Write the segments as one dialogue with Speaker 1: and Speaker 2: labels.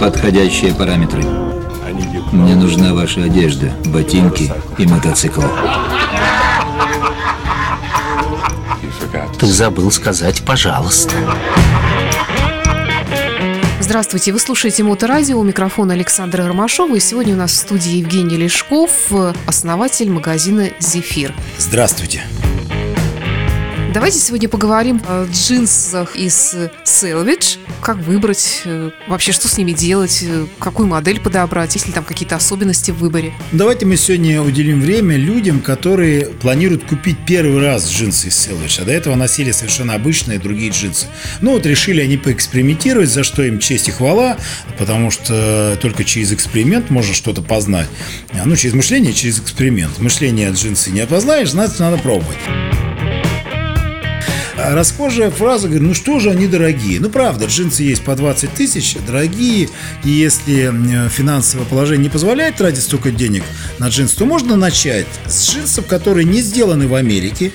Speaker 1: Подходящие параметры. Мне нужна ваша одежда, ботинки и мотоцикл.
Speaker 2: Ты забыл сказать «пожалуйста».
Speaker 3: Здравствуйте, вы слушаете Моторадио, у микрофона Александра Ромашова, и сегодня у нас в студии Евгений Лешков, основатель магазина «Зефир».
Speaker 4: Здравствуйте.
Speaker 3: Давайте сегодня поговорим о джинсах из Selvage. Как выбрать, э, вообще что с ними делать, э, какую модель подобрать, есть ли там какие-то особенности в выборе?
Speaker 4: Давайте мы сегодня уделим время людям, которые планируют купить первый раз джинсы из Selvage, а до этого носили совершенно обычные другие джинсы. Ну вот решили они поэкспериментировать, за что им честь и хвала, потому что только через эксперимент можно что-то познать. А, ну, через мышление, через эксперимент. Мышление джинсы не опознаешь, значит, надо пробовать. А расхожая фраза, говорит, ну что же они дорогие? Ну правда, джинсы есть по 20 тысяч, дорогие, и если финансовое положение не позволяет тратить столько денег на джинсы, то можно начать с джинсов, которые не сделаны в Америке,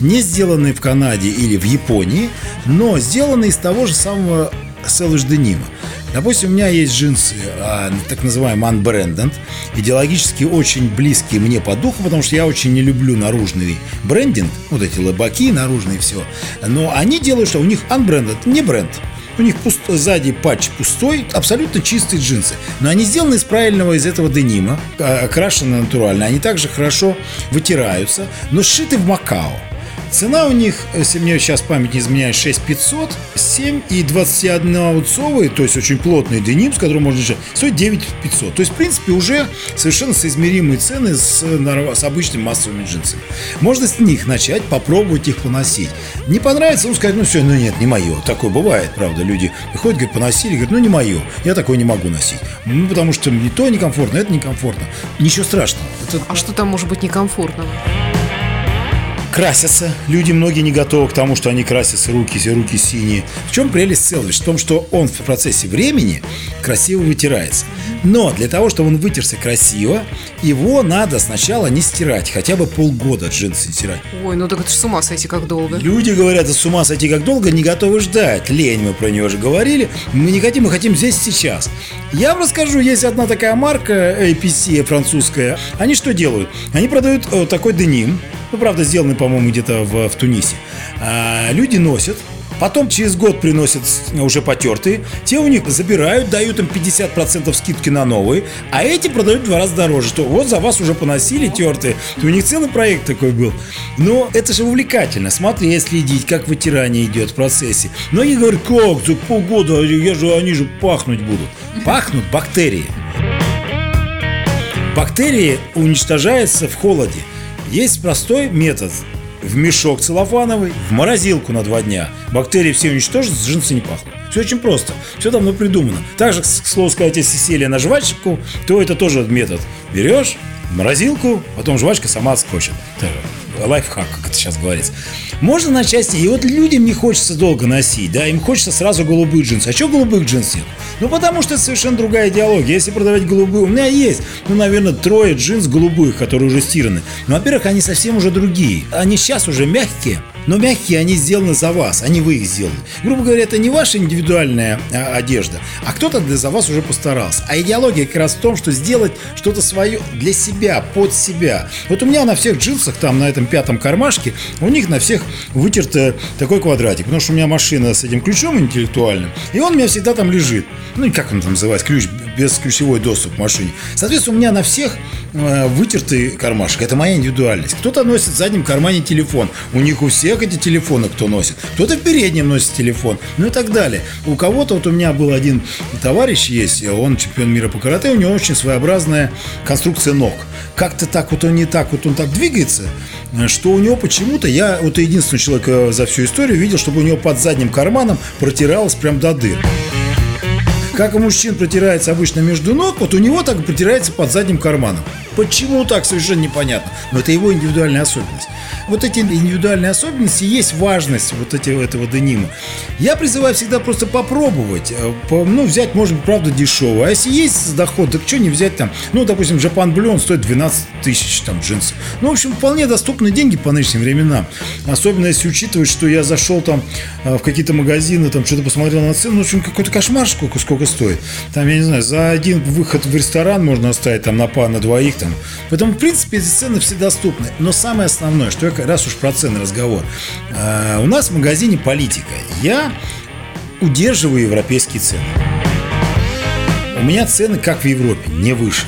Speaker 4: не сделаны в Канаде или в Японии, но сделаны из того же самого Селыш Денима. Допустим, у меня есть джинсы, а, так называемые unbranded, идеологически очень близкие мне по духу, потому что я очень не люблю наружный брендинг, вот эти лобаки наружные все. Но они делают, что у них unbranded, не бренд. У них пуст... сзади патч пустой, абсолютно чистые джинсы. Но они сделаны из правильного из этого денима, окрашены натурально. Они также хорошо вытираются, но сшиты в Макао. Цена у них, если мне сейчас память не изменяет, 6500, 7 и 21 аутсовый, то есть очень плотный деним, с которым можно жить, стоит 9500. То есть, в принципе, уже совершенно соизмеримые цены с, с обычными массовыми джинсами. Можно с них начать, попробовать их поносить. Не понравится, ну, сказать, ну, все, ну, нет, не мое. Такое бывает, правда. Люди приходят, говорят, поносили, говорят, ну, не мое. Я такое не могу носить. Ну, потому что не то некомфортно, это некомфортно. Ничего страшного. Это...
Speaker 3: А что там может быть некомфортного?
Speaker 4: Красятся. Люди многие не готовы к тому, что они красятся, руки, руки синие. В чем прелесть селвиш? В том, что он в процессе времени красиво вытирается. Но для того, чтобы он вытерся красиво, его надо сначала не стирать, хотя бы полгода джинсы стирать.
Speaker 3: Ой, ну так это с ума сойти как долго.
Speaker 4: Люди говорят, это с ума сойти как долго, не готовы ждать. Лень, мы про нее уже говорили. Мы не хотим, мы хотим здесь сейчас. Я вам расскажу, есть одна такая марка APC французская. Они что делают? Они продают э, такой деним, ну, правда, сделанный, по-моему, где-то в, в Тунисе. А, люди носят, Потом через год приносят уже потертые. Те у них забирают, дают им 50% скидки на новые. А эти продают в два раза дороже. Что вот за вас уже поносили тертые. То у них целый проект такой был. Но это же увлекательно. Смотреть, следить, как вытирание идет в процессе. Многие говорят, как за полгода, я же, они же пахнуть будут. Пахнут бактерии. Бактерии уничтожаются в холоде. Есть простой метод. В мешок целлофановый, в морозилку на два дня. Бактерии все уничтожат, джинсы не пахнут. Все очень просто. Все давно придумано. Также, к слову сказать, если сели на жвачку, то это тоже метод. Берешь в морозилку, потом жвачка сама отскочит. Лайфхак, как это сейчас говорится. Можно начать, и вот людям не хочется долго носить, да, им хочется сразу голубых джинсы. А что голубых джинс нет? Ну, потому что это совершенно другая идеология. Если продавать голубые, у меня есть, ну, наверное, трое джинс голубых, которые уже стираны. Но, во-первых, они совсем уже другие. Они сейчас уже мягкие, но мягкие они сделаны за вас, они вы их сделали. Грубо говоря, это не ваша индивидуальная а, одежда, а кто-то за вас уже постарался. А идеология как раз в том, что сделать что-то свое для себя, под себя. Вот у меня на всех джинсах, там на этом пятом кармашке, у них на всех вытерт такой квадратик, потому что у меня машина с этим ключом интеллектуальным, и он у меня всегда там лежит. Ну и как он там называется, ключ, без ключевой доступ к машине. Соответственно, у меня на всех э, вытертый кармашек. Это моя индивидуальность. Кто-то носит в заднем кармане телефон. У них у всех эти телефоны кто носит. Кто-то в переднем носит телефон. Ну и так далее. У кого-то, вот у меня был один товарищ есть, он чемпион мира по карате, у него очень своеобразная конструкция ног. Как-то так вот он не так, вот он так двигается, что у него почему-то, я вот единственный человек э, за всю историю видел, чтобы у него под задним карманом протиралось прям до дыр. Как у мужчин протирается обычно между ног, вот у него так протирается под задним карманом. Почему так, совершенно непонятно. Но это его индивидуальная особенность. Вот эти индивидуальные особенности есть важность вот эти, этого денима. Я призываю всегда просто попробовать. Э, ну, взять, может быть, правда, дешево. А если есть доход, так что не взять там? Ну, допустим, Japan Blue, он стоит 12 тысяч там джинсы. Ну, в общем, вполне доступные деньги по нынешним временам. Особенно если учитывать, что я зашел там э, в какие-то магазины, там что-то посмотрел на цену, ну, в общем, какой-то кошмар, сколько, сколько стоит. Там, я не знаю, за один выход в ресторан можно оставить там на пар, на двоих там. Поэтому, в принципе, эти цены все доступны. Но самое основное, что я, раз уж про цены разговор, э, у нас в магазине политика. Я удерживаю европейские цены. У меня цены как в Европе, не выше.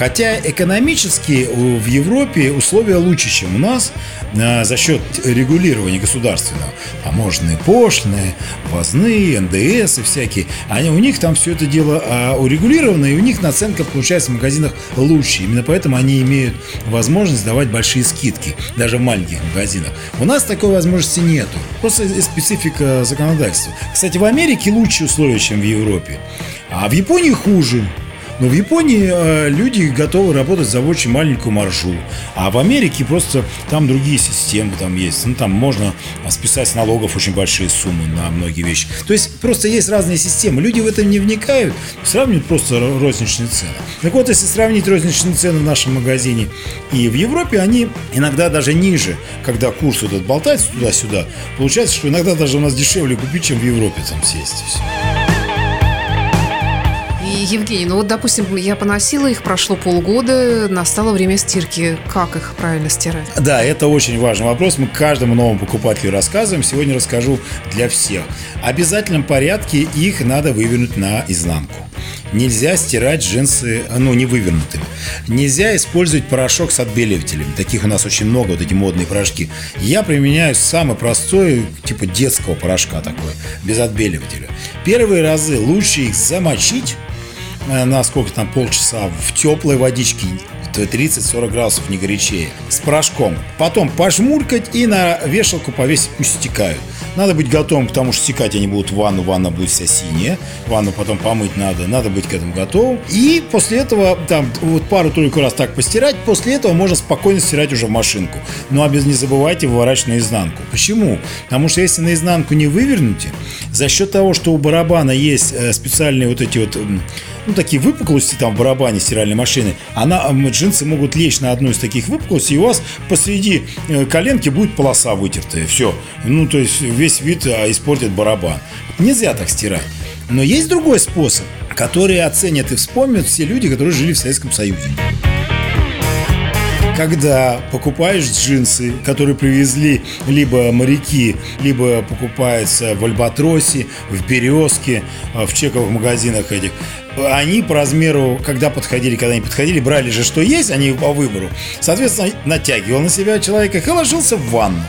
Speaker 4: Хотя экономически в Европе условия лучше, чем у нас а, за счет регулирования государственного. Таможенные пошлины, ввозные, НДС и всякие. Они, у них там все это дело а, урегулировано, и у них наценка получается в магазинах лучше. Именно поэтому они имеют возможность давать большие скидки, даже в маленьких магазинах. У нас такой возможности нету. Просто специфика законодательства. Кстати, в Америке лучше условия, чем в Европе. А в Японии хуже. Но в Японии э, люди готовы работать за очень маленькую маржу. А в Америке просто там другие системы там есть. Ну, там можно списать с налогов очень большие суммы на многие вещи. То есть просто есть разные системы. Люди в этом не вникают, сравнивают просто розничные цены. Так вот, если сравнить розничные цены в нашем магазине и в Европе, они иногда даже ниже, когда курс этот болтается туда-сюда. Получается, что иногда даже у нас дешевле купить, чем в Европе там сесть. Все.
Speaker 3: Евгений, ну вот, допустим, я поносила их, прошло полгода, настало время стирки. Как их правильно стирать?
Speaker 4: Да, это очень важный вопрос. Мы каждому новому покупателю рассказываем. Сегодня расскажу для всех. В обязательном порядке их надо вывернуть на изнанку. Нельзя стирать джинсы, ну, не вывернутыми. Нельзя использовать порошок с отбеливателем. Таких у нас очень много, вот эти модные порошки. Я применяю самый простой, типа детского порошка такой, без отбеливателя. Первые разы лучше их замочить на сколько там полчаса в теплой водичке 30-40 градусов не горячее с порошком. Потом пожмуркать и на вешалку повесить, пусть стекают. Надо быть готовым к тому, что стекать они будут в ванну, ванна будет вся синяя, ванну потом помыть надо, надо быть к этому готовым. И после этого, там, вот пару только раз так постирать, после этого можно спокойно стирать уже в машинку. Но без не забывайте выворачивать наизнанку. Почему? Потому что если наизнанку не вывернете, за счет того, что у барабана есть э, специальные вот эти вот ну, такие выпуклости там в барабане стиральной машины, она, джинсы могут лечь на одну из таких выпуклостей, и у вас посреди э, коленки будет полоса вытертая. Все. Ну, то есть весь вид а, испортит барабан. Нельзя так стирать. Но есть другой способ, который оценят и вспомнят все люди, которые жили в Советском Союзе когда покупаешь джинсы, которые привезли либо моряки, либо покупаются в Альбатросе, в Березке, э, в чековых магазинах этих, они по размеру, когда подходили, когда они подходили, брали же что есть, они по выбору. Соответственно, натягивал на себя человека и ложился в ванну.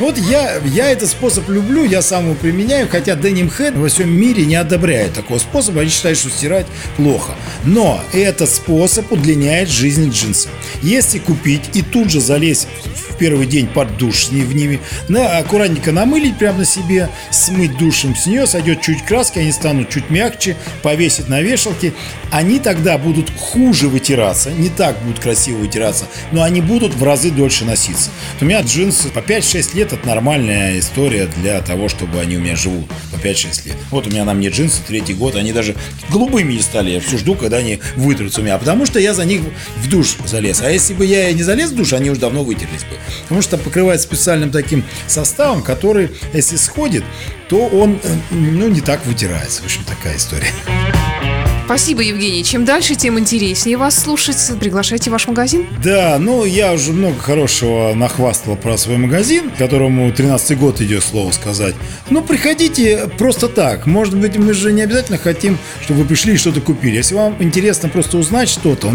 Speaker 4: Вот я, я этот способ люблю, я сам его применяю, хотя Деним Хэд во всем мире не одобряет такого способа, они считают, что стирать плохо. Но этот способ удлиняет жизнь джинсов. Если купить и тут же залезть в первый день под душ в ними, на, аккуратненько намылить прямо на себе, смыть душем с нее, сойдет чуть краски, они станут чуть мягче, повесить на вешалке, они тогда будут хуже вытираться, не так будут красиво вытираться, но они будут в разы дольше носиться. У меня джинсы по 5-6 лет это нормальная история для того, чтобы они у меня живут по 5-6 лет. Вот у меня на мне джинсы третий год, они даже голубыми не стали, я все жду, когда они вытрутся у меня, потому что я за них в душ залез. А если бы я не залез в душ, они уже давно вытерлись бы. Потому что покрывает специальным таким составом, который, если сходит, то он э, ну, не так вытирается. В общем, такая история.
Speaker 3: Спасибо, Евгений. Чем дальше, тем интереснее вас слушать. Приглашайте в ваш магазин.
Speaker 4: Да, ну я уже много хорошего нахвастал про свой магазин, которому 13 год идет, слово сказать. Ну, приходите просто так. Может быть, мы же не обязательно хотим, чтобы вы пришли и что-то купили. Если вам интересно просто узнать что-то,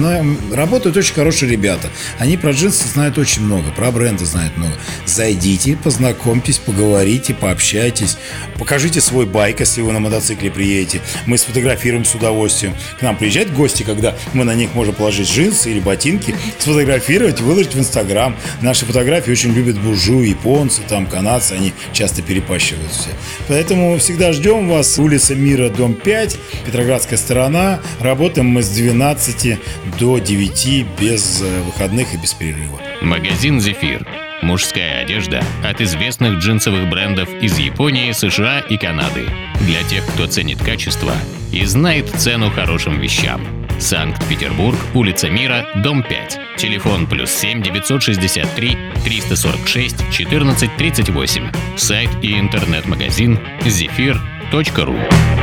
Speaker 4: работают очень хорошие ребята. Они про джинсы знают очень много, про бренды знают много. Зайдите, познакомьтесь, поговорите, пообщайтесь, покажите свой байк, если вы на мотоцикле приедете. Мы сфотографируем с удовольствием удовольствием к нам приезжать гости, когда мы на них можем положить джинсы или ботинки, сфотографировать, выложить в Инстаграм. Наши фотографии очень любят буржуи, японцы, там, канадцы, они часто перепащиваются. Поэтому всегда ждем вас. Улица Мира, дом 5, Петроградская сторона. Работаем мы с 12 до 9 без э, выходных и без перерыва.
Speaker 5: Магазин «Зефир». Мужская одежда от известных джинсовых брендов из Японии, США и Канады. Для тех, кто ценит качество и знает цену хорошим вещам. Санкт-Петербург, улица Мира, дом 5. Телефон плюс 7 963 346 14 38. Сайт и интернет-магазин zefir.ru